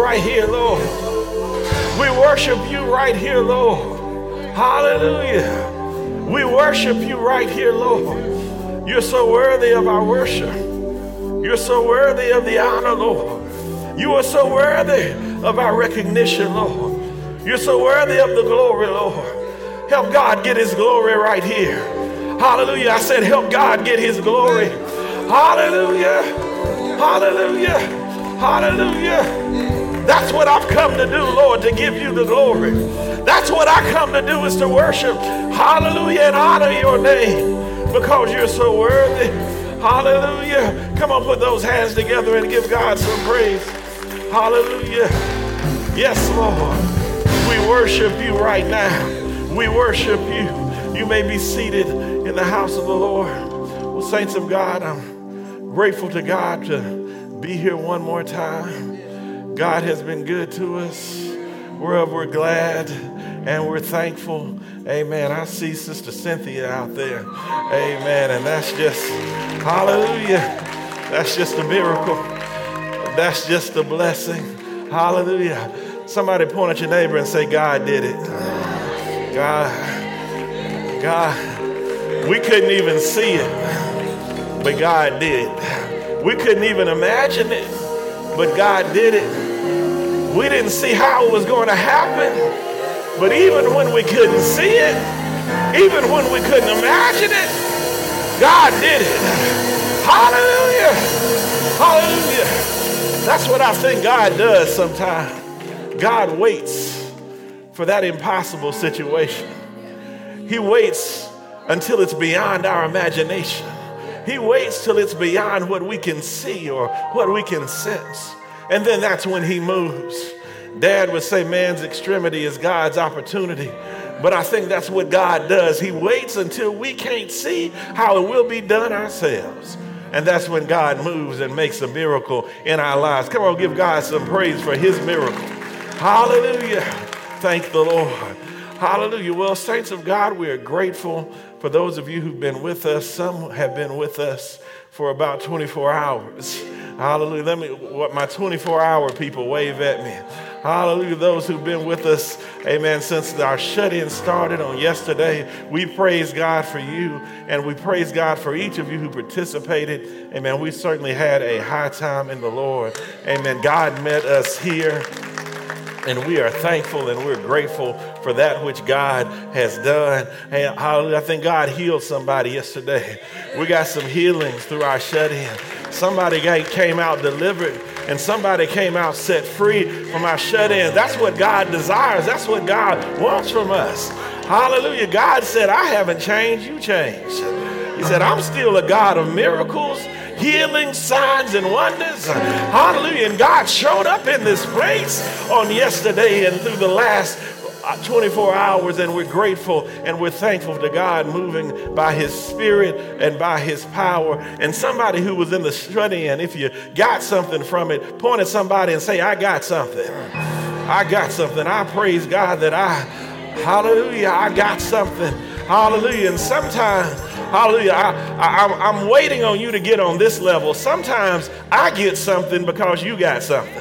right here, Lord. We worship you right here, Lord. Hallelujah. We worship you right here, Lord. You're so worthy of our worship. You're so worthy of the honor, Lord. You are so worthy of our recognition, Lord. You're so worthy of the glory, Lord. Help God get his glory right here. Hallelujah. I said, help God get his glory. Hallelujah. Hallelujah. Hallelujah. That's what I've come to do, Lord, to give you the glory. That's what I come to do is to worship. Hallelujah and honor your name because you're so worthy. Hallelujah. Come on, put those hands together and give God some praise. Hallelujah. Yes, Lord. We worship you right now. We worship you. You may be seated in the house of the Lord. Well, saints of God, I'm grateful to God to be here one more time. God has been good to us. We're, we're glad and we're thankful. Amen. I see Sister Cynthia out there. Amen. And that's just, hallelujah. That's just a miracle. That's just a blessing. Hallelujah. Somebody point at your neighbor and say, God did it. God, God, we couldn't even see it, but God did. We couldn't even imagine it, but God did it. We didn't see how it was going to happen, but even when we couldn't see it, even when we couldn't imagine it, God did it. Hallelujah. Hallelujah. That's what I think God does sometimes. God waits for that impossible situation. He waits until it's beyond our imagination. He waits till it's beyond what we can see or what we can sense. And then that's when he moves. Dad would say man's extremity is God's opportunity. But I think that's what God does. He waits until we can't see how it will be done ourselves. And that's when God moves and makes a miracle in our lives. Come on, give God some praise for his miracle. Hallelujah. Thank the Lord. Hallelujah. Well, saints of God, we are grateful for those of you who've been with us. Some have been with us for about 24 hours. Hallelujah. Let me, what my 24 hour people wave at me. Hallelujah. Those who've been with us, amen, since our shut in started on yesterday, we praise God for you and we praise God for each of you who participated. Amen. We certainly had a high time in the Lord. Amen. God met us here. And we are thankful and we're grateful for that which God has done. Hey, hallelujah. I think God healed somebody yesterday. We got some healings through our shut in. Somebody came out delivered and somebody came out set free from our shut ins. That's what God desires. That's what God wants from us. Hallelujah. God said, I haven't changed, you changed. He said, I'm still a God of miracles healing, signs, and wonders. Hallelujah. And God showed up in this place on yesterday and through the last Uh, 24 hours, and we're grateful and we're thankful to God moving by His Spirit and by His power. And somebody who was in the shut in, if you got something from it, point at somebody and say, I got something. I got something. I praise God that I, hallelujah, I got something. Hallelujah. And sometimes, hallelujah, I, I'm waiting on you to get on this level. Sometimes I get something because you got something.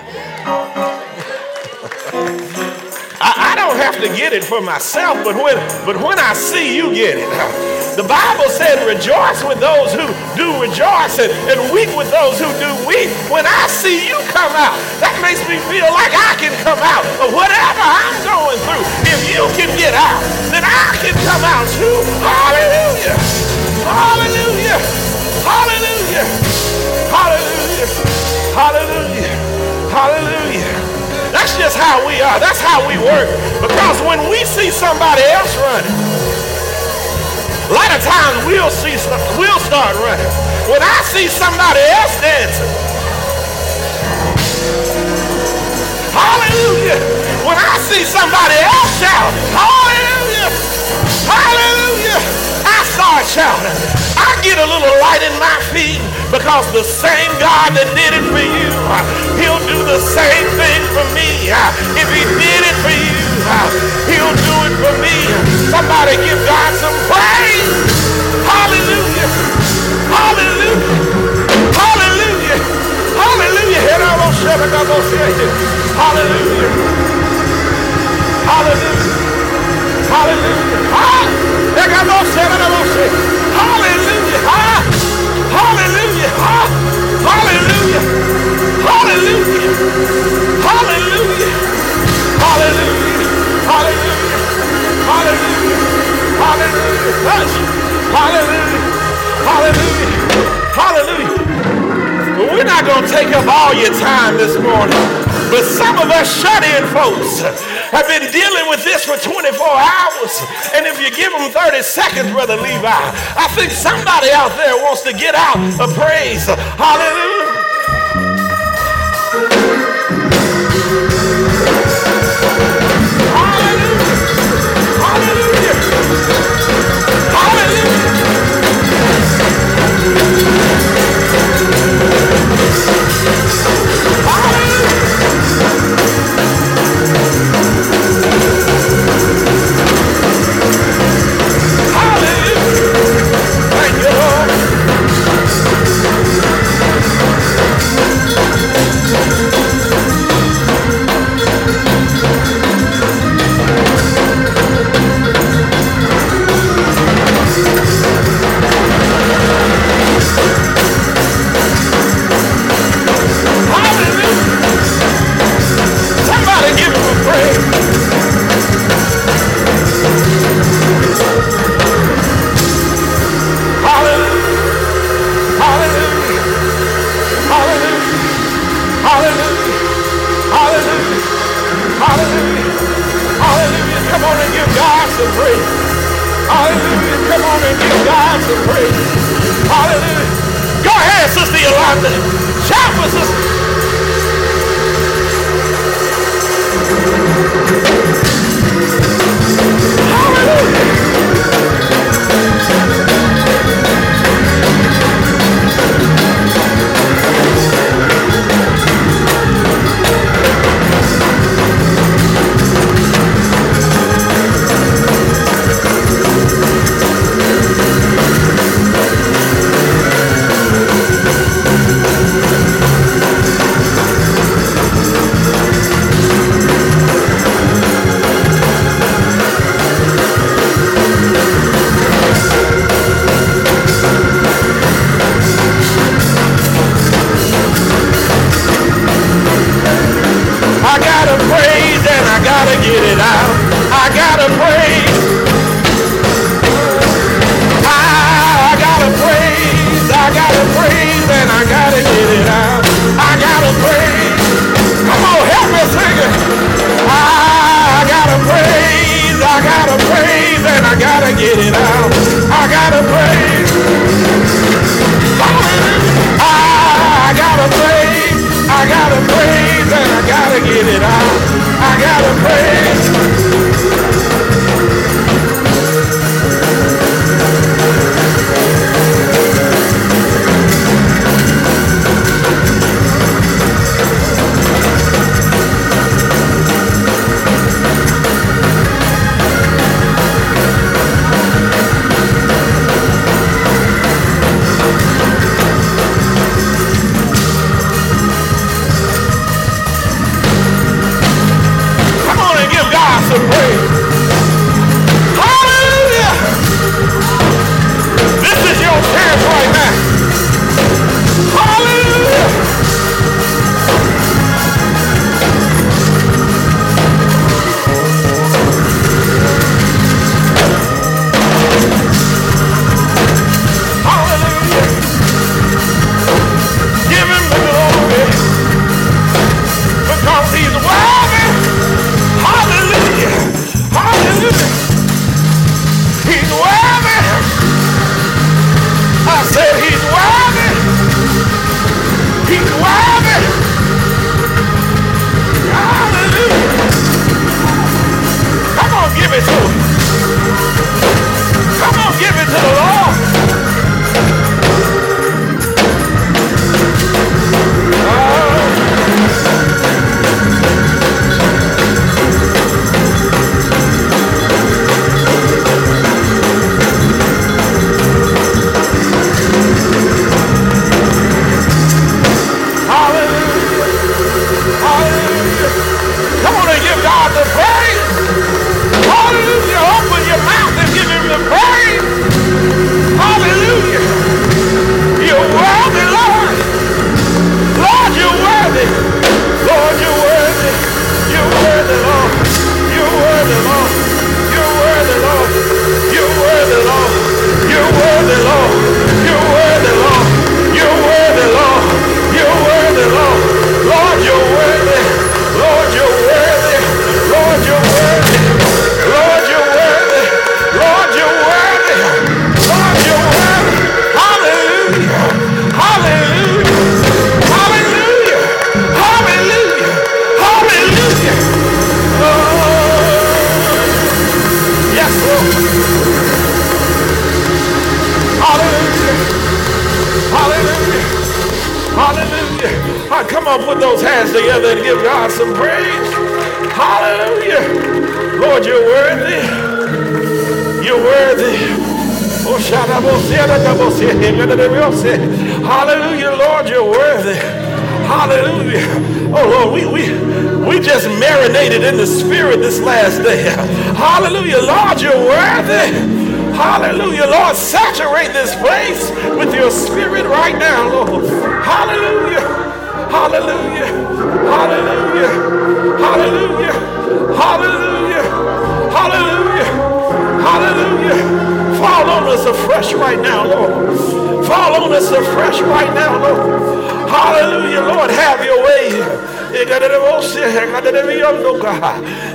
To get it for myself, but when, but when I see you get it, the Bible said, rejoice with those who do rejoice and, and weep with those who do weep. When I see you come out, that makes me feel like I can come out of whatever I'm going through. If you can get out, then I can come out too. Hallelujah. Hallelujah. Hallelujah. Hallelujah. Hallelujah. Hallelujah. That's just how we are. That's how we work. Because when we see somebody else running, a lot of times we'll see we'll start running. When I see somebody else dancing, hallelujah. When I see somebody else shout, hallelujah, hallelujah, start shouting. I get a little light in my feet because the same God that did it for you, he'll do the same thing for me. If he did it for you, he'll do it for me. Somebody give God some praise. Hallelujah. Hallelujah. Hallelujah. Hallelujah. Head out on seven! I'm gonna say it! Hallelujah. Hallelujah. Hallelujah. Hallelujah. Hallelujah. Hallelujah. Hallelujah. Hallelujah. Hallelujah. Hallelujah. Hallelujah. Hallelujah. Hallelujah. Hallelujah. Hallelujah. Hallelujah. We're not going to take up all your time this morning. But some of us shut in folks have been dealing with this for 24 hours. And if you give them 30 seconds, Brother Levi, I think somebody out there wants to get out of praise. Hallelujah. Hallelujah! Hallelujah! Hallelujah! give God some praise. Hallelujah. Go ahead, Sister Yolanda. Shout for Sister. Hallelujah. Hallelujah, Lord, you're worthy. Hallelujah. Oh, Lord, we, we, we just marinated in the spirit this last day. Hallelujah, Lord, you're worthy. Hallelujah, Lord, saturate this place with your spirit right now, Lord. Hallelujah. Hallelujah. Hallelujah. Hallelujah. Hallelujah. Hallelujah. Hallelujah. Fall on us afresh right now, Lord. Fall on us afresh right now, Lord. Hallelujah, Lord, have your way.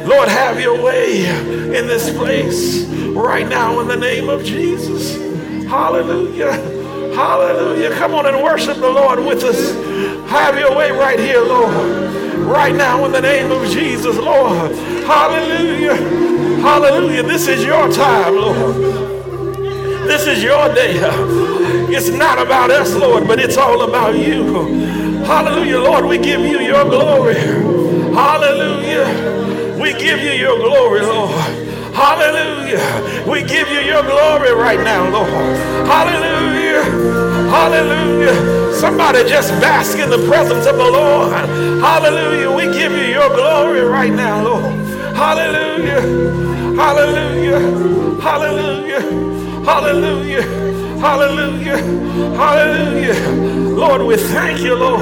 Lord, have your way in this place right now in the name of Jesus. Hallelujah. Hallelujah. Come on and worship the Lord with us. Have your way right here, Lord. Right now in the name of Jesus, Lord. Hallelujah. Hallelujah. This is your time, Lord. This is your day. It's not about us, Lord, but it's all about you. Hallelujah, Lord. We give you your glory. Hallelujah. We give you your glory, Lord. Hallelujah. We give you your glory right now, Lord. Hallelujah. Hallelujah. Somebody just bask in the presence of the Lord. Hallelujah. We give you your glory right now, Lord. Hallelujah. Hallelujah. Hallelujah. Hallelujah. Hallelujah. Hallelujah. Lord, we thank you, Lord.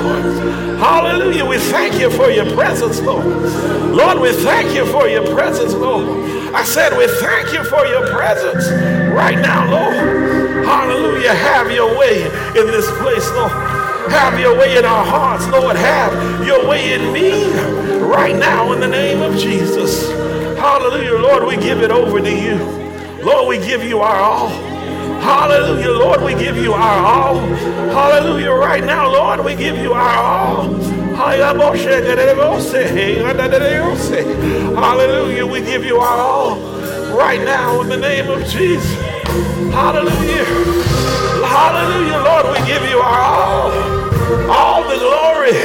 Hallelujah. We thank you for your presence, Lord. Lord, we thank you for your presence, Lord. I said, we thank you for your presence right now, Lord. Hallelujah. Have your way in this place, Lord. Have your way in our hearts, Lord. Have your way in me right now in the name of Jesus. Hallelujah. Lord, we give it over to you. Lord, we give you our all. Hallelujah, Lord, we give you our all. Hallelujah, right now, Lord, we give you our all. Hallelujah. We give you our all right now in the name of Jesus. Hallelujah. Hallelujah, Lord. We give you our all. All the glory,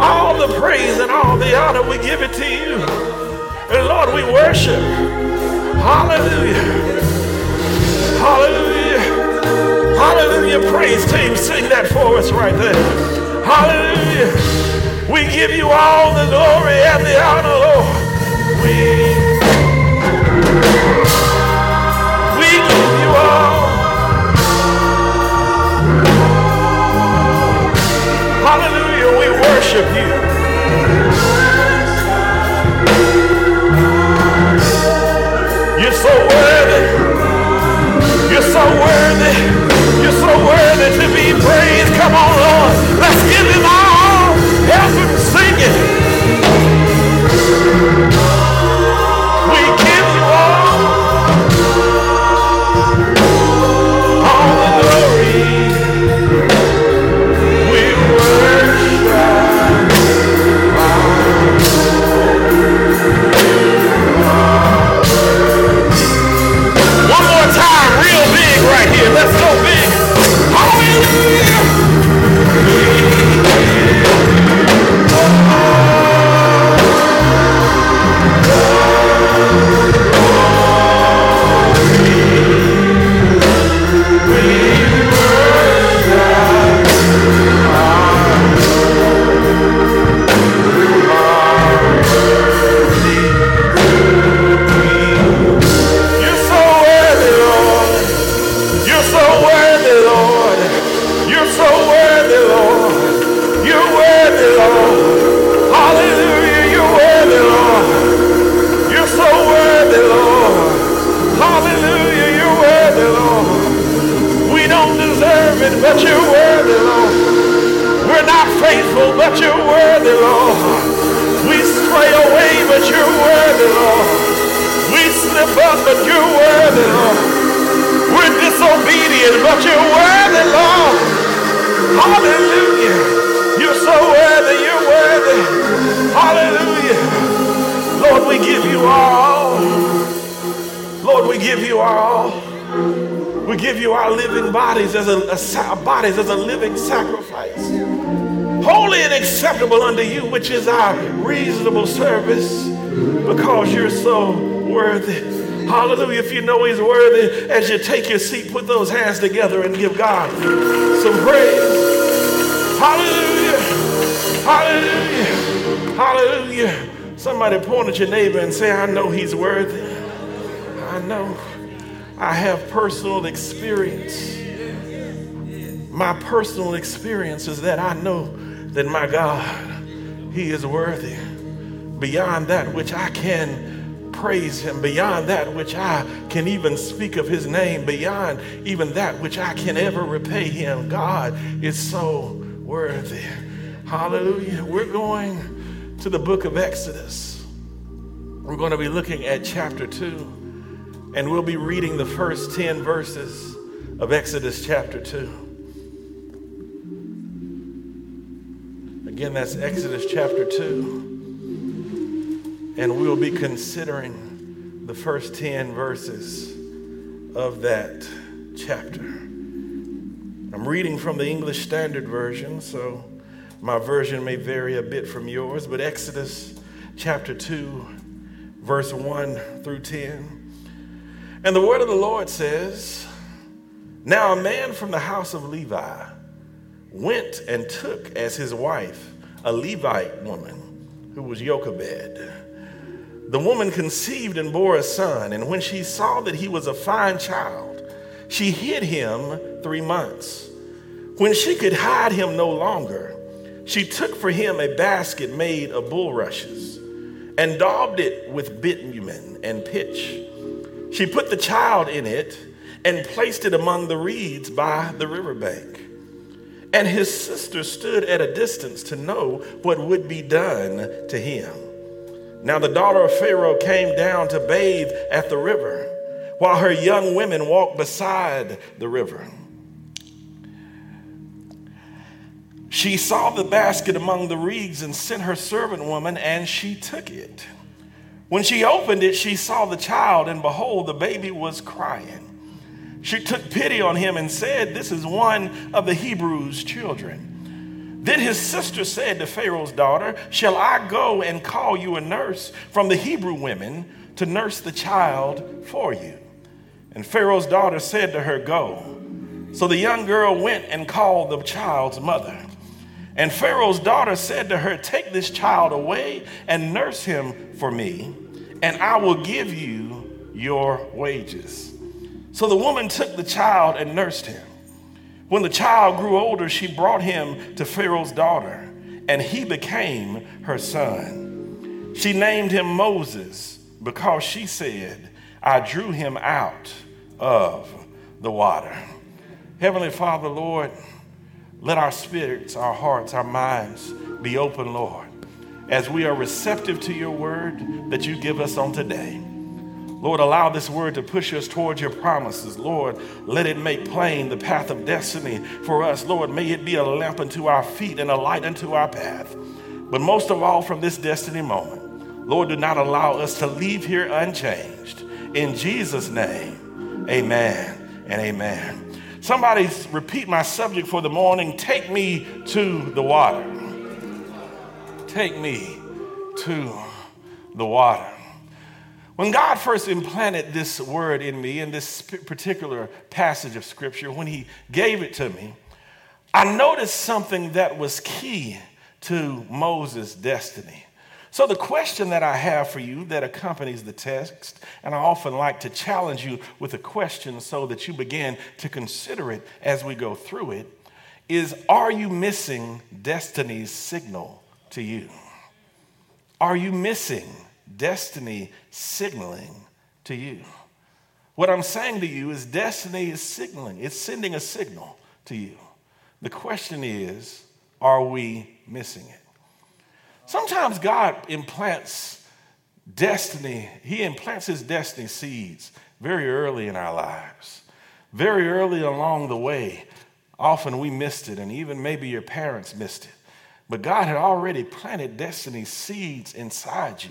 all the praise, and all the honor. We give it to you. And Lord, we worship. Hallelujah. Hallelujah. Hallelujah. Praise team, sing that for us right there. Hallelujah. We give you all the glory and the honor, Lord. We, we give you all. To be praised. Come on, Lord. Bodies as a, a, bodies as a living sacrifice. holy and acceptable unto you, which is our reasonable service, because you're so worthy. Hallelujah. If you know he's worthy, as you take your seat, put those hands together and give God some praise. Hallelujah. Hallelujah. Hallelujah. Somebody point at your neighbor and say, I know he's worthy. I know. I have personal experience. My personal experience is that I know that my God, he is worthy beyond that which I can praise him beyond that which I can even speak of his name, beyond even that which I can ever repay him. God is so worthy. Hallelujah. We're going to the book of Exodus. We're going to be looking at chapter 2, and we'll be reading the first 10 verses of Exodus chapter 2. Again, that's Exodus chapter 2. And we will be considering the first 10 verses of that chapter. I'm reading from the English Standard Version, so my version may vary a bit from yours, but Exodus chapter 2, verse 1 through 10. And the word of the Lord says, Now a man from the house of Levi went and took as his wife a Levite woman who was Jochebed the woman conceived and bore a son, and when she saw that he was a fine child, she hid him three months. When she could hide him no longer, she took for him a basket made of bulrushes and daubed it with bitumen and pitch. She put the child in it and placed it among the reeds by the riverbank. And his sister stood at a distance to know what would be done to him. Now the daughter of Pharaoh came down to bathe at the river, while her young women walked beside the river. She saw the basket among the reeds and sent her servant woman, and she took it. When she opened it, she saw the child, and behold, the baby was crying. She took pity on him and said, This is one of the Hebrews' children. Then his sister said to Pharaoh's daughter, Shall I go and call you a nurse from the Hebrew women to nurse the child for you? And Pharaoh's daughter said to her, Go. So the young girl went and called the child's mother. And Pharaoh's daughter said to her, Take this child away and nurse him for me, and I will give you your wages. So the woman took the child and nursed him. When the child grew older, she brought him to Pharaoh's daughter, and he became her son. She named him Moses because she said, I drew him out of the water. Heavenly Father, Lord, let our spirits, our hearts, our minds be open, Lord, as we are receptive to your word that you give us on today. Lord, allow this word to push us towards your promises. Lord, let it make plain the path of destiny for us. Lord, may it be a lamp unto our feet and a light unto our path. But most of all, from this destiny moment, Lord, do not allow us to leave here unchanged. In Jesus' name, amen and amen. Somebody repeat my subject for the morning take me to the water. Take me to the water. When God first implanted this word in me in this particular passage of scripture, when He gave it to me, I noticed something that was key to Moses' destiny. So, the question that I have for you that accompanies the text, and I often like to challenge you with a question so that you begin to consider it as we go through it, is Are you missing destiny's signal to you? Are you missing destiny signaling to you. What I'm saying to you is destiny is signaling, it's sending a signal to you. The question is, are we missing it? Sometimes God implants destiny, He implants His destiny seeds very early in our lives, very early along the way. Often we missed it, and even maybe your parents missed it. But God had already planted destiny seeds inside you.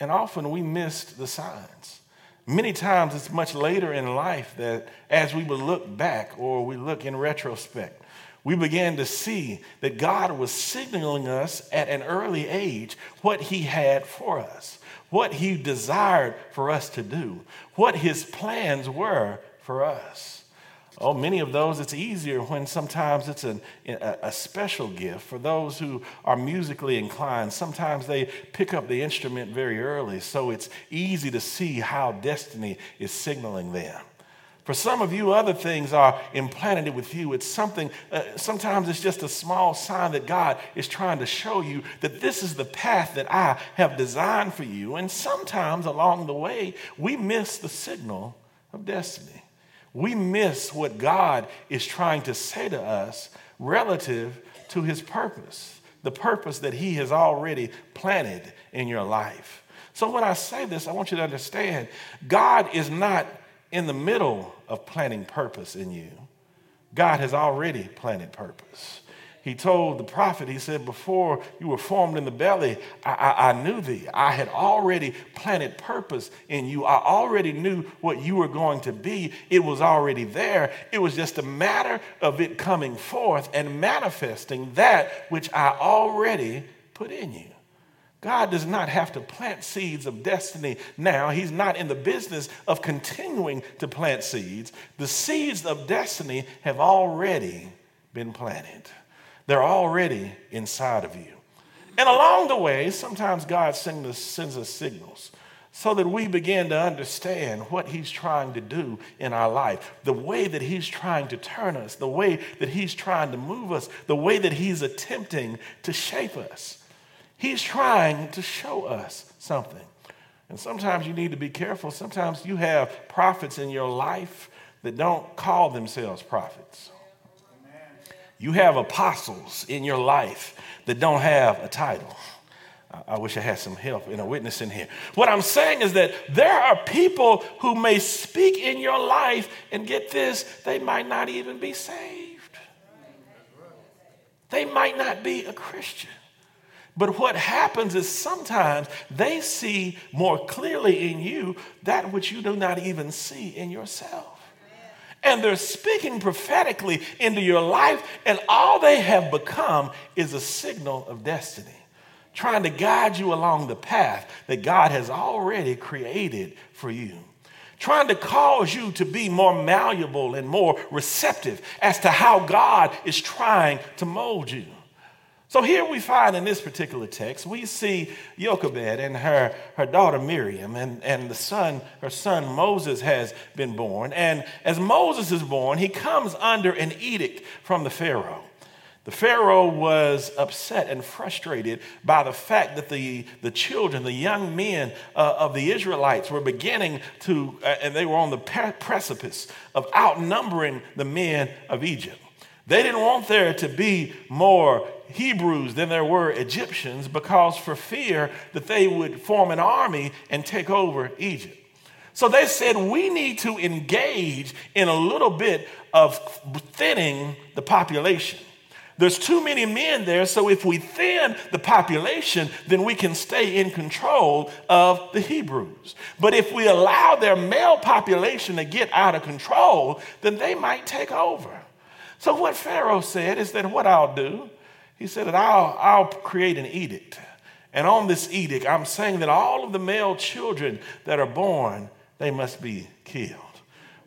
And often we missed the signs. Many times it's much later in life that as we will look back or we look in retrospect, we began to see that God was signaling us at an early age what He had for us, what He desired for us to do, what His plans were for us. Oh, many of those, it's easier when sometimes it's an, a, a special gift. For those who are musically inclined, sometimes they pick up the instrument very early, so it's easy to see how destiny is signaling them. For some of you, other things are implanted with you. It's something, uh, sometimes it's just a small sign that God is trying to show you that this is the path that I have designed for you. And sometimes along the way, we miss the signal of destiny. We miss what God is trying to say to us relative to his purpose, the purpose that he has already planted in your life. So when I say this, I want you to understand God is not in the middle of planting purpose in you, God has already planted purpose. He told the prophet, he said, Before you were formed in the belly, I, I, I, knew thee. I had already planted purpose in you. I already knew what you were going to be. It was already there. It was just a matter of it coming forth and manifesting that which I already put in you. God does not have to plant seeds of destiny now. He's not in the business of continuing to plant seeds. The seeds of destiny have already been planted, they're already inside of you. And along the way, sometimes God sends us, sends us signals so that we begin to understand what He's trying to do in our life, the way that He's trying to turn us, the way that He's trying to move us, the way that He's attempting to shape us. He's trying to show us something. And sometimes you need to be careful. Sometimes you have prophets in your life that don't call themselves prophets. You have apostles in your life that don't have a title. I wish I had some help in a witness in here. What I'm saying is that there are people who may speak in your life and get this, they might not even be saved. They might not be a Christian. But what happens is sometimes they see more clearly in you that which you do not even see in yourself. And they're speaking prophetically into your life, and all they have become is a signal of destiny, trying to guide you along the path that God has already created for you trying to cause you to be more malleable and more receptive as to how God is trying to mold you. So here we find in this particular text, we see Jochebed and her, her daughter Miriam, and, and the son, her son Moses has been born. And as Moses is born, he comes under an edict from the Pharaoh. The Pharaoh was upset and frustrated by the fact that the, the children, the young men uh, of the Israelites were beginning to, uh, and they were on the precipice of outnumbering the men of Egypt. They didn't want there to be more Hebrews than there were Egyptians because for fear that they would form an army and take over Egypt. So they said, we need to engage in a little bit of thinning the population. There's too many men there, so if we thin the population, then we can stay in control of the Hebrews. But if we allow their male population to get out of control, then they might take over. So, what Pharaoh said is that what I'll do he said that I'll, I'll create an edict. And on this edict, I'm saying that all of the male children that are born, they must be killed.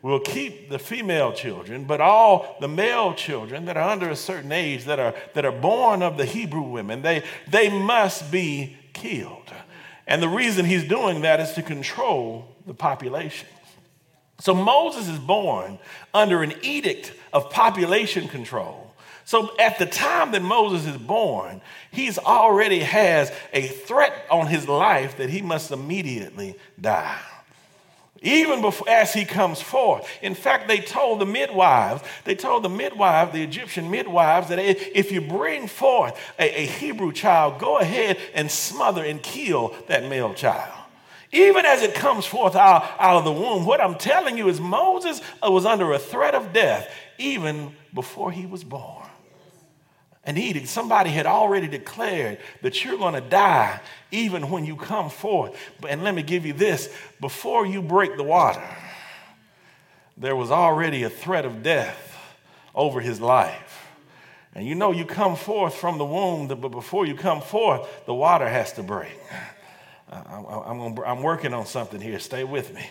We'll keep the female children, but all the male children that are under a certain age that are, that are born of the Hebrew women, they, they must be killed. And the reason he's doing that is to control the population. So Moses is born under an edict of population control so at the time that Moses is born, he's already has a threat on his life that he must immediately die. Even before, as he comes forth. In fact, they told the midwives, they told the midwives, the Egyptian midwives, that if you bring forth a, a Hebrew child, go ahead and smother and kill that male child even as it comes forth out, out, of the womb. What I'm telling you is Moses uh, was under a threat of death even before he was born edict. Somebody had already declared that you're going to die even when you come forth. And let me give you this before you break the water, there was already a threat of death over his life. And you know you come forth from the womb, but before you come forth, the water has to break. I'm, I'm working on something here. Stay with me.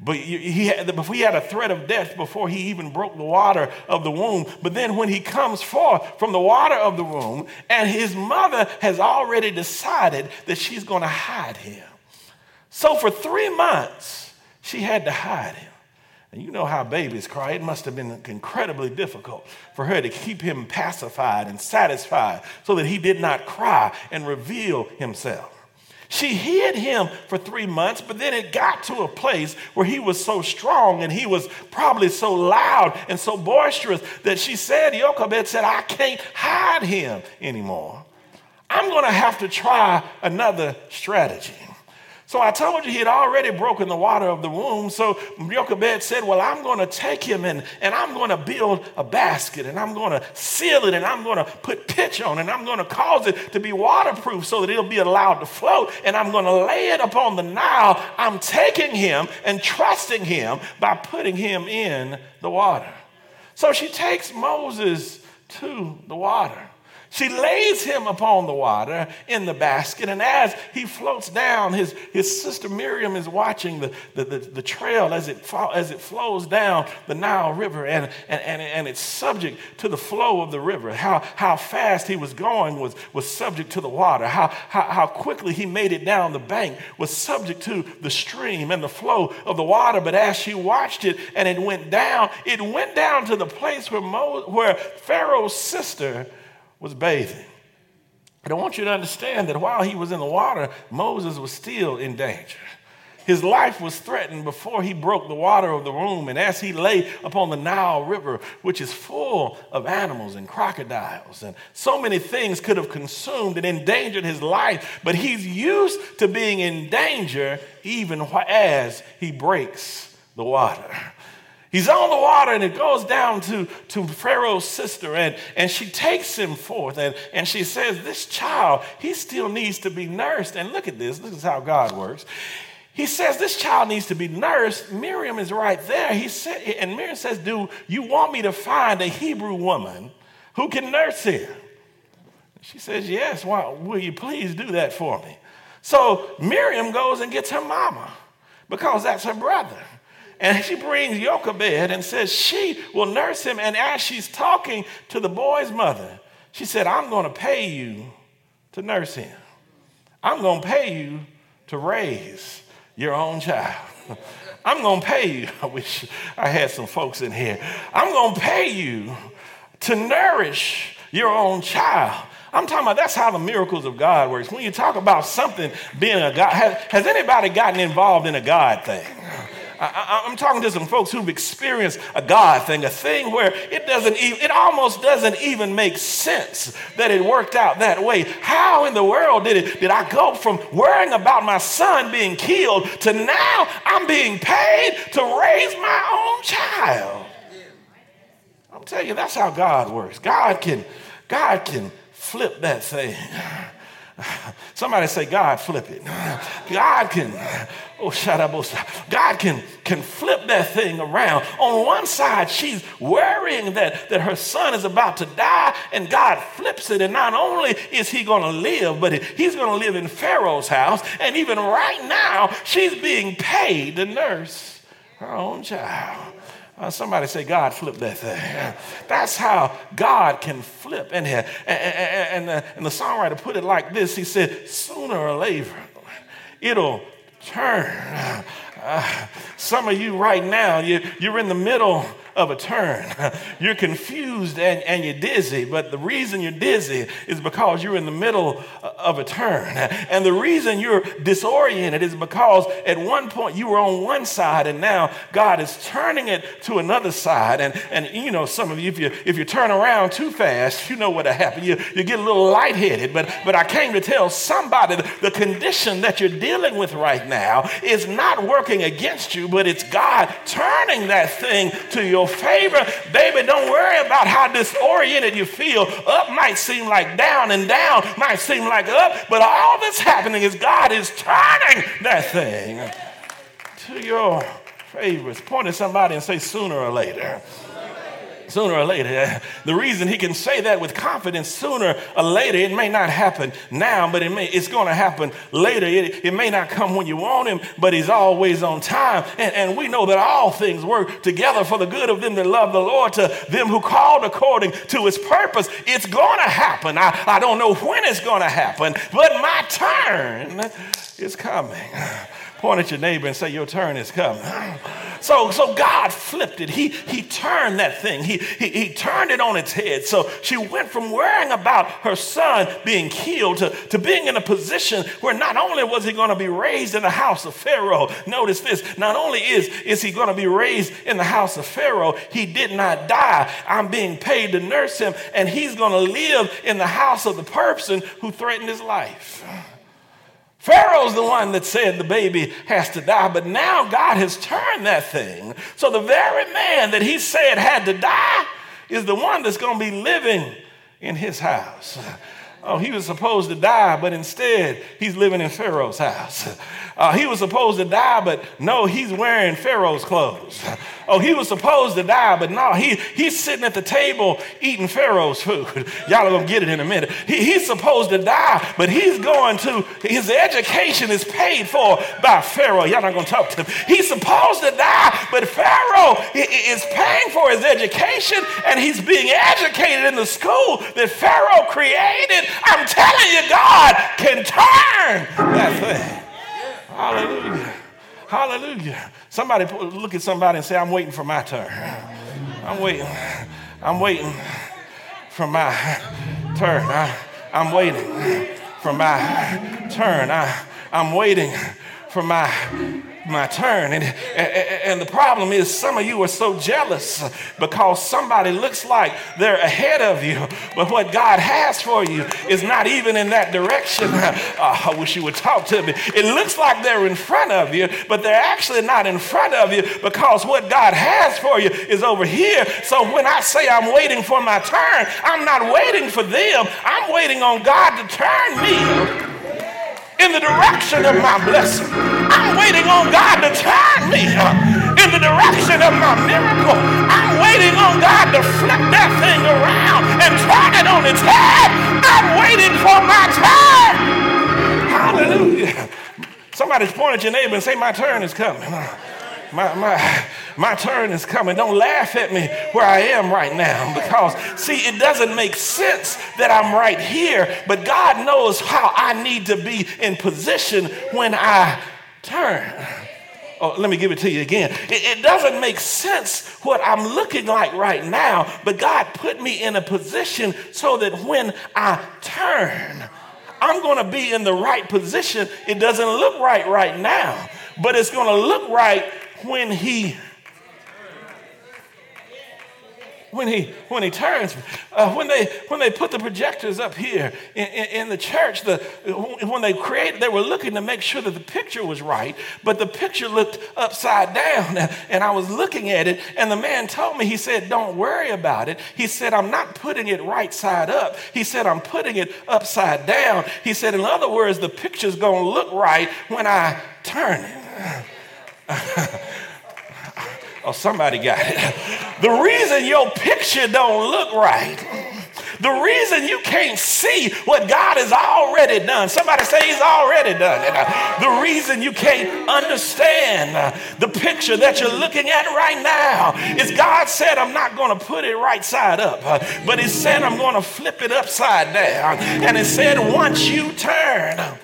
But he had, he had a threat of death before he even broke the water of the womb. But then when he comes forth from the water of the womb, and his mother has already decided that she's going to hide him. So for three months, she had to hide him. And you know how babies cry. It must have been incredibly difficult for her to keep him pacified and satisfied so that he did not cry and reveal himself. She hid him for three months, but then it got to a place where he was so strong and he was probably so loud and so boisterous that she said, Jochebed said, I can't hide him anymore. I'm going to have to try another strategy. So I told you he had already broken the water of the womb. So Jochebed said, Well, I'm going to take him and, and I'm going to build a basket and I'm going to seal it and I'm going to put pitch on it and I'm going to cause it to be waterproof so that it'll be allowed to float and I'm going to lay it upon the Nile. I'm taking him and trusting him by putting him in the water. So she takes Moses to the water. She lays him upon the water in the basket, and as he floats down, his, his sister Miriam is watching the, the, the, the trail as it, as it flows down the Nile River, and, and, and, and it's subject to the flow of the river. How, how fast he was going was, was subject to the water. How, how, how quickly he made it down the bank was subject to the stream and the flow of the water. But as she watched it and it went down, it went down to the place where, Mo, where Pharaoh's sister was bathing. But I want you to understand that while he was in the water, Moses was still in danger. His life was threatened before he broke the water of the womb, and as he lay upon the Nile River, which is full of animals and crocodiles, and so many things could have consumed and endangered his life, but he's used to being in danger even as he breaks the water. He's on the water and it goes down to, to Pharaoh's sister and, and she takes him forth and, and she says, This child, he still needs to be nursed. And look at this, this is how God works. He says, This child needs to be nursed. Miriam is right there. He said, and Miriam says, Do you want me to find a Hebrew woman who can nurse him? She says, Yes. Why, will you please do that for me? So Miriam goes and gets her mama because that's her brother. And she brings Jochebed and says she will nurse him. And as she's talking to the boy's mother, she said, I'm going to pay you to nurse him. I'm going to pay you to raise your own child. I'm going to pay you. I wish I had some folks in here. I'm going to pay you to nourish your own child. I'm talking about that's how the miracles of God works. When you talk about something being a God, has, has anybody gotten involved in a God thing? I, am talking to some folks who've experienced a God thing, a thing where it doesn't even, it almost doesn't even make sense that it worked out that way. How in the world did it, did I go from worrying about my son being killed to now I'm being paid to raise my own child? I'm telling you, that's how God works. God can, God can flip that thing. Somebody say, God, flip it. God can, oh, shut up, God can, can flip that thing around. On one side, she's worrying that, that her son is about to die, and God flips it. And not only is he going to live, but he's going to live in Pharaoh's house. And even right now, she's being paid to nurse her own child. Uh, somebody say, God flip that thing. That's how God can flip. And, and, and, and, and the songwriter put it like this He said, sooner or later, it'll turn. Uh, some of you right now, you, you're in the middle of a turn. You're confused and, and you're dizzy, but the reason you're dizzy is because you're in the middle uh, of a turn. And the reason you're disoriented is because at one point you were on one side and now God is turning it to another side. And, and you know, some of you, if you, if you turn around too fast, you know what'll happen. You, you get a little lightheaded. But, but I came to tell somebody the condition that you're dealing with right now is not working against you, but it's God turning that thing to your your favor, baby, don't worry about how disoriented you feel. Up might seem like down, and down might seem like up, but all that's happening is God is turning that thing to your favor. Point at somebody and say, sooner or later. Sooner or later. The reason he can say that with confidence, sooner or later, it may not happen now, but it may, it's going to happen later. It, it may not come when you want him, but he's always on time. And, and we know that all things work together for the good of them that love the Lord, to them who called according to his purpose. It's going to happen. I, I don't know when it's going to happen, but my turn is coming. Point at your neighbor and say, Your turn is coming. So, so God flipped it. He, he turned that thing. He, he, he turned it on its head. So she went from worrying about her son being killed to, to being in a position where not only was he going to be raised in the house of Pharaoh, notice this, not only is, is he going to be raised in the house of Pharaoh, he did not die. I'm being paid to nurse him, and he's going to live in the house of the person who threatened his life. Pharaoh's the one that said the baby has to die, but now God has turned that thing. So the very man that he said had to die is the one that's going to be living in his house. Oh, he was supposed to die, but instead he's living in Pharaoh's house. Uh, he was supposed to die, but no, he's wearing Pharaoh's clothes. Oh, he was supposed to die, but no, he, he's sitting at the table eating Pharaoh's food. Y'all are going to get it in a minute. He, he's supposed to die, but he's going to, his education is paid for by Pharaoh. Y'all not going to talk to him. He's supposed to die, but Pharaoh is paying for his education and he's being educated in the school that Pharaoh created. I'm telling you, God can turn that thing. Hallelujah. Hallelujah. Somebody look at somebody and say, I'm waiting for my turn. I'm waiting. I'm waiting for my turn. I, am waiting for my turn. I, I'm waiting for my my turn. And, and the problem is, some of you are so jealous because somebody looks like they're ahead of you, but what God has for you is not even in that direction. Uh, I wish you would talk to me. It looks like they're in front of you, but they're actually not in front of you because what God has for you is over here. So when I say I'm waiting for my turn, I'm not waiting for them, I'm waiting on God to turn me in the direction of my blessing. I'm waiting on God to turn me uh, in the direction of my miracle. I'm waiting on God to flip that thing around and turn it on its head. I'm waiting for my turn. Hallelujah. Somebody's point at your neighbor and say, My turn is coming. My, my, my turn is coming. Don't laugh at me where I am right now because, see, it doesn't make sense that I'm right here, but God knows how I need to be in position when I turn. Oh, let me give it to you again. It, it, doesn't make sense what I'm looking like right now, but God put me in a position so that when I turn, I'm going to be in the right position. It doesn't look right right now, but it's going to look right when He when he when he turns uh, when they when they put the projectors up here in, in, in, the church the when they created they were looking to make sure that the picture was right but the picture looked upside down. And i was looking at it and the man told me he said don't worry about it. He said i'm not putting it right side up. He said i'm putting it upside down. He said in other words the picture's going to look right when i turn it Oh, somebody got it. The reason your picture don't look right, the reason you can't see what God has already done, somebody say he's already done it. The reason you can't understand the picture that you're looking at right now is God said, I'm not going to put it right side up, but he said, I'm going to flip it upside down. And he said, once you turn,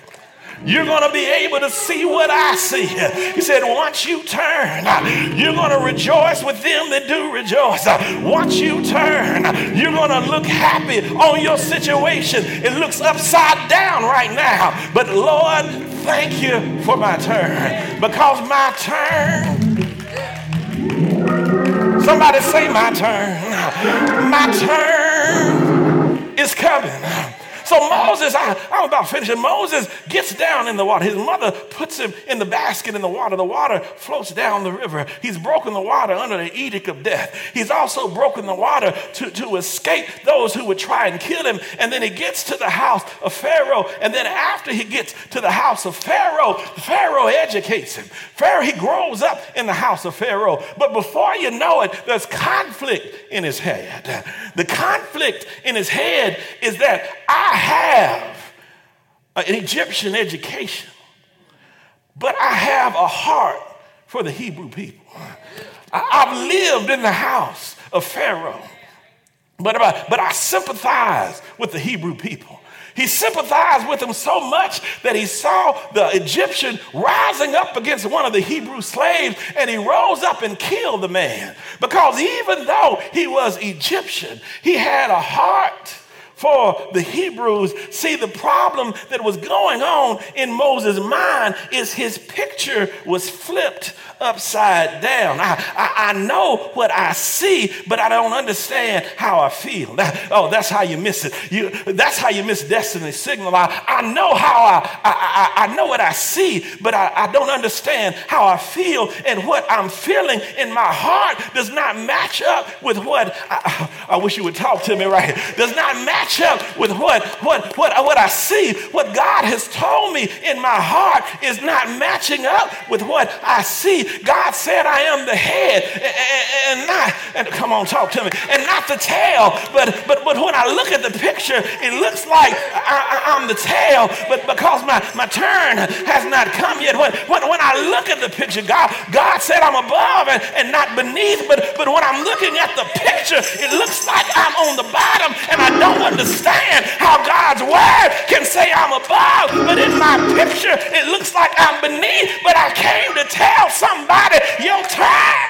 you're going to be able to see what I see. He said, once you turn, you're going to rejoice with them that do rejoice. Once you turn, you're going to look happy on your situation. It looks upside down right now. But Lord, thank you for my turn because my turn. Somebody say, My turn. My turn is coming. So Moses, I, I'm about finishing. Moses gets down in the water. His mother puts him in the basket in the water. The water floats down the river. He's broken the water under the edict of death. He's also broken the water to, to escape those who would try and kill him. And then he gets to the house of Pharaoh. And then after he gets to the house of Pharaoh, Pharaoh educates him. Pharaoh, he grows up in the house of Pharaoh. But before you know it, there's conflict in his head. The conflict in his head is that I have an Egyptian education, but I have a heart for the Hebrew people. I've lived in the house of Pharaoh, but I, but I sympathize with the Hebrew people. He sympathized with them so much that he saw the Egyptian rising up against one of the Hebrew slaves and he rose up and killed the man. Because even though he was Egyptian, he had a heart for the Hebrews. See, the problem that was going on in Moses' mind is his picture was flipped upside down. I, I, I, know what I see, but I don't understand how I feel. That, oh, that's how you miss it. You, that's how you miss destiny signal. I, I know how I, I, I, know what I see, but I, I don't understand how I feel. And what I'm feeling in my heart does not match up with what I, I wish you would talk to me right. Does not match up with what, what, what, what I see. What God has told me in my heart is not matching up with what I see. God said, I am the head and not, and come on, talk to me, and not the tail. But, but, but when I look at the picture, it looks like I, am the tail, but because my, my turn has not come yet. When, when, when I look at the picture, God, God said I'm above and, and not beneath, but, but when I'm looking at the picture, it looks like I'm on the bottom, and I don't understand how God's word can say I'm above, but in my picture, it looks like I'm beneath, but I came to tell somebody your time.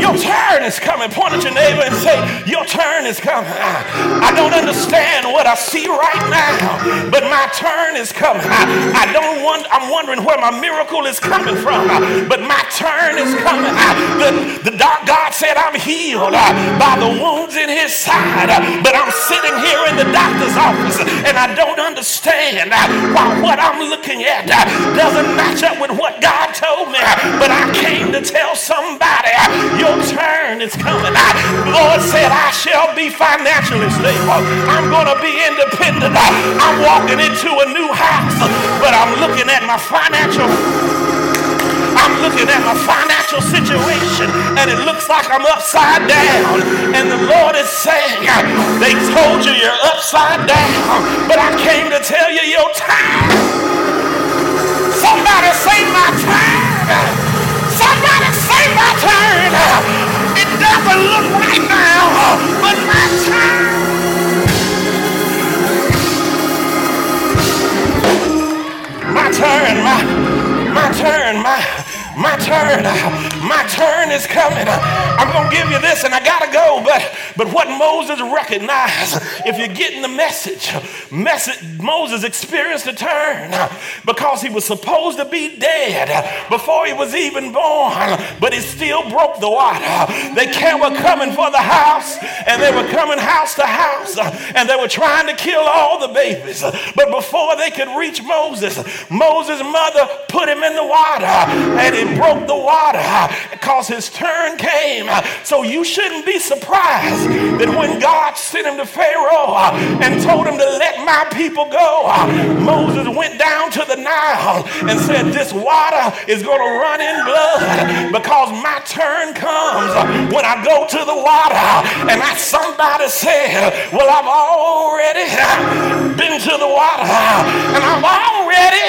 Your turn is coming. Point at your neighbor and say, Your turn is coming. I don't understand what I see right now, but my turn is coming. I, don't want, I'm wondering where my miracle is coming from, but my turn is coming. The, the God said I'm healed uh, by the wounds in his side, uh, but I'm sitting here in the doctor's office and I don't understand uh, why what I'm looking at doesn't match up with what God told me. But I came to tell somebody, your turn is coming. I, Lord said, I shall be financially stable. I'm going to be independent. I'm walking into a new house, but I'm looking at my financial. I'm looking at my financial situation and it looks like I'm upside down. And the Lord is saying, They told you you're upside down, but I came to tell you your time. Somebody say my time. Somebody say my turn. It doesn't look right now, but my turn. My turn, my, my turn, my, my turn, my turn is coming. I'm gonna give you this, and I gotta go. But but what Moses recognized, if you're getting the message, message Moses experienced a turn because he was supposed to be dead before he was even born, but he still broke the water. They came were coming for the house, and they were coming house to house, and they were trying to kill all the babies. But before they could reach Moses, Moses' mother put him in the water, and he broke the water because his turn came. So you shouldn't be surprised that when God sent him to Pharaoh uh, and told him to let my people go, uh, Moses went down to the Nile and said, This water is going to run in blood because my turn comes when I go to the water. And I, somebody said, Well, I've already been to the water and I've already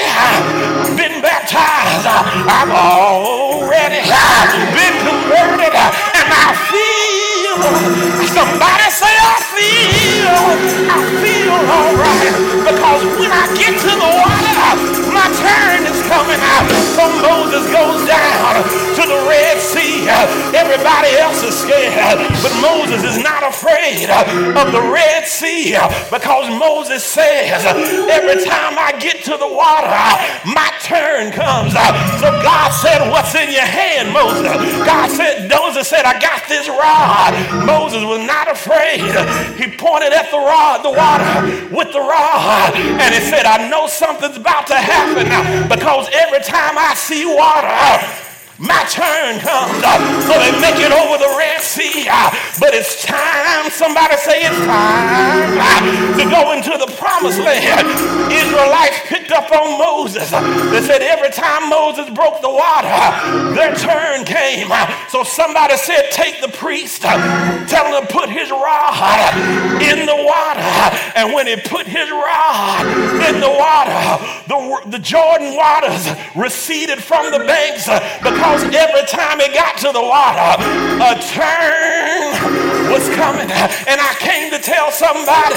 been baptized. I've already been converted and I feel. Somebody say, I feel. I feel all right. Because when I get to the water, my turn is coming out. So Moses goes down to the Red Sea. Everybody else is scared. But Moses is not afraid of the Red Sea because Moses says, every time I get to the water, my turn comes. So God said, what's in your hand, Moses? God said, Moses said, I got this rod. Moses was not afraid. He pointed at the rod, the water with the rod, and he said, I know something's about to happen because every time I see water, my turn comes. So they make it over the Red Sea. But it's time, somebody say it's time to go into the promised land. Israelites picked up on Moses. They said every time Moses broke the water, their turn came. So somebody said, take the priest, tell him to put his rod in the water. And when he put his rod in the water, the, the Jordan waters receded from the banks because because every time it got to the water, a turn was coming. And I came to tell somebody,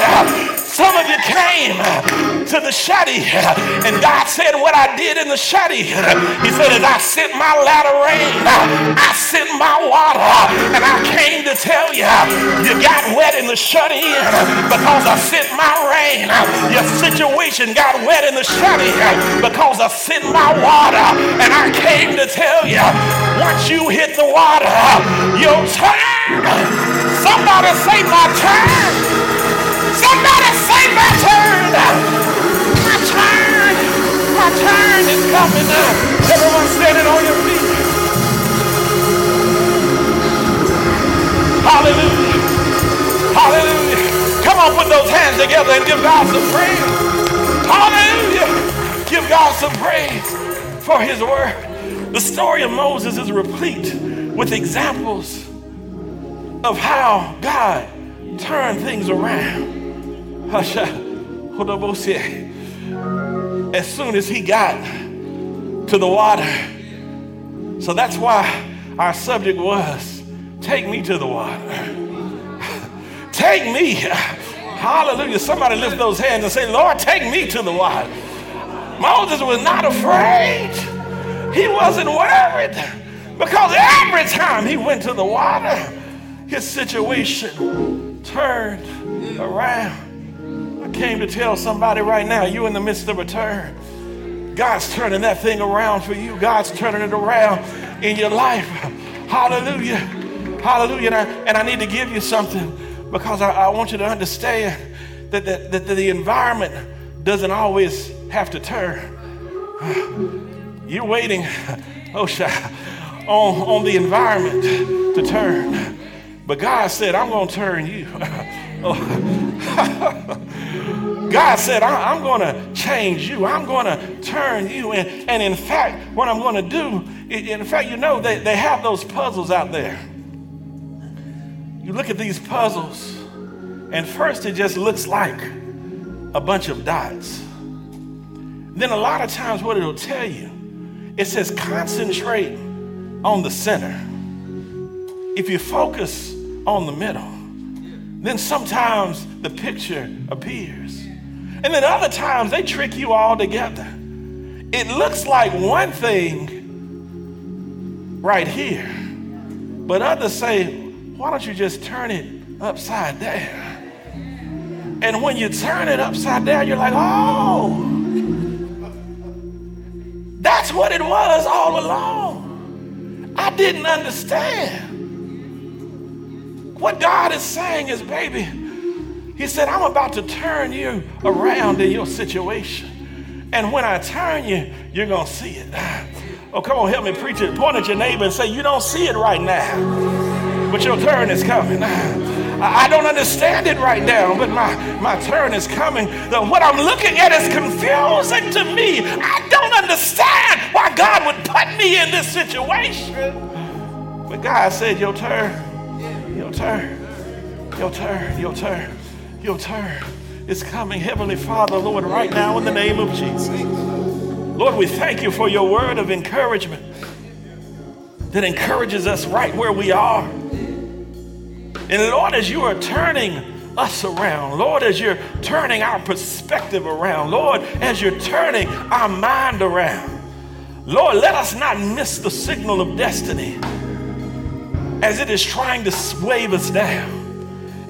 some of you came to the shutty, and God said, What I did in the shutty, He said, As I sent my latter rain, I sent my water, and I came to tell you, you got wet in the shut in because I sent my rain. Your situation got wet in the shutty because I sent my water, and I came to tell you, once you hit the water, your turn. Somebody say my turn. Somebody say my turn. My turn. Is coming now. Everyone standing on your feet. Hallelujah. Hallelujah. Come on, put those hands together and give God some praise. Hallelujah. Give God some praise for his word. The story of Moses is replete with examples of how God turned things around. As soon as he got to the water. So that's why our subject was take me to the water. take me. Hallelujah. Somebody lift those hands and say, Lord, take me to the water. Moses was not afraid. He wasn't worried because every time he went to the water, his situation turned around. Came to tell somebody right now, you're in the midst of a turn. God's turning that thing around for you. God's turning it around in your life. Hallelujah. Hallelujah. And I, and I need to give you something because I, I want you to understand that, that, that the environment doesn't always have to turn. You're waiting, oh, on, on the environment to turn. But God said, I'm going to turn you. oh. God said, I'm going to change you. I'm going to turn you. And, and in fact, what I'm going to do, in fact, you know, they, they have those puzzles out there. You look at these puzzles, and first it just looks like a bunch of dots. Then a lot of times, what it'll tell you it says concentrate on the center. If you focus on the middle, then sometimes the picture appears. And then other times they trick you all together. It looks like one thing right here, but others say, why don't you just turn it upside down? And when you turn it upside down, you're like, oh, that's what it was all along. I didn't understand. What God is saying is, baby, He said, I'm about to turn you around in your situation. And when I turn you, you're going to see it. Oh, come on, help me preach it. Point at your neighbor and say, You don't see it right now, but your turn is coming. I don't understand it right now, but my, my turn is coming. The, what I'm looking at is confusing to me. I don't understand why God would put me in this situation. But God said, Your turn, your turn, your turn, your turn, your turn is coming. Heavenly Father, Lord, right now in the name of Jesus. Lord, we thank you for your word of encouragement that encourages us right where we are. And Lord, as you are turning us around, Lord, as you're turning our perspective around, Lord, as you're turning our mind around, Lord, let us not miss the signal of destiny as it is trying to wave us down,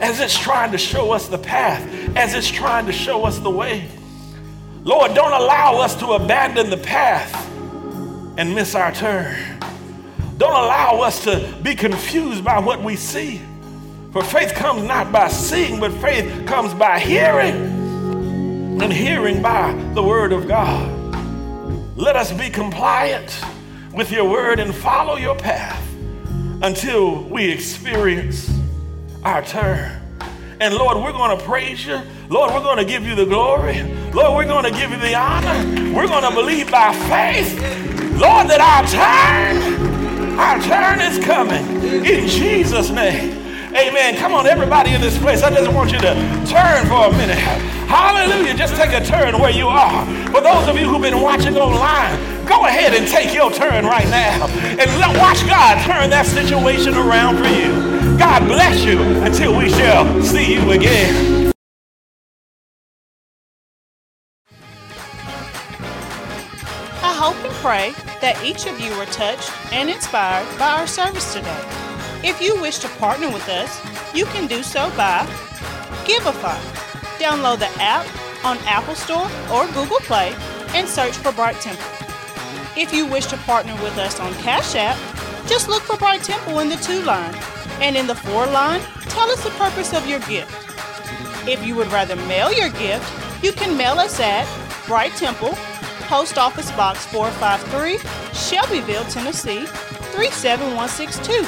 as it's trying to show us the path, as it's trying to show us the way. Lord, don't allow us to abandon the path and miss our turn. Don't allow us to be confused by what we see. For faith comes not by seeing, but faith comes by hearing, and hearing by the word of God. Let us be compliant with your word and follow your path until we experience our turn. And Lord, we're going to praise you. Lord, we're going to give you the glory. Lord, we're going to give you the honor. We're going to believe by faith, Lord, that our turn, our turn is coming in Jesus' name. Amen. Come on, everybody in this place. I just want you to turn for a minute. Hallelujah. Just take a turn where you are. For those of you who've been watching online, go ahead and take your turn right now. And watch God turn that situation around for you. God bless you until we shall see you again. I hope and pray that each of you were touched and inspired by our service today. If you wish to partner with us, you can do so by Givelify. Download the app on Apple Store or Google Play and search for Bright Temple. If you wish to partner with us on Cash App, just look for Bright Temple in the to line, and in the for line, tell us the purpose of your gift. If you would rather mail your gift, you can mail us at Bright Temple, Post Office Box 453, Shelbyville, Tennessee 37162.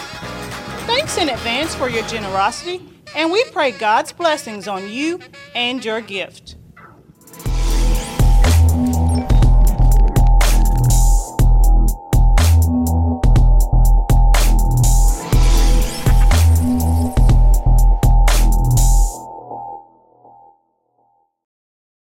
Thanks in advance for your generosity, and we pray God's blessings on you and your gift.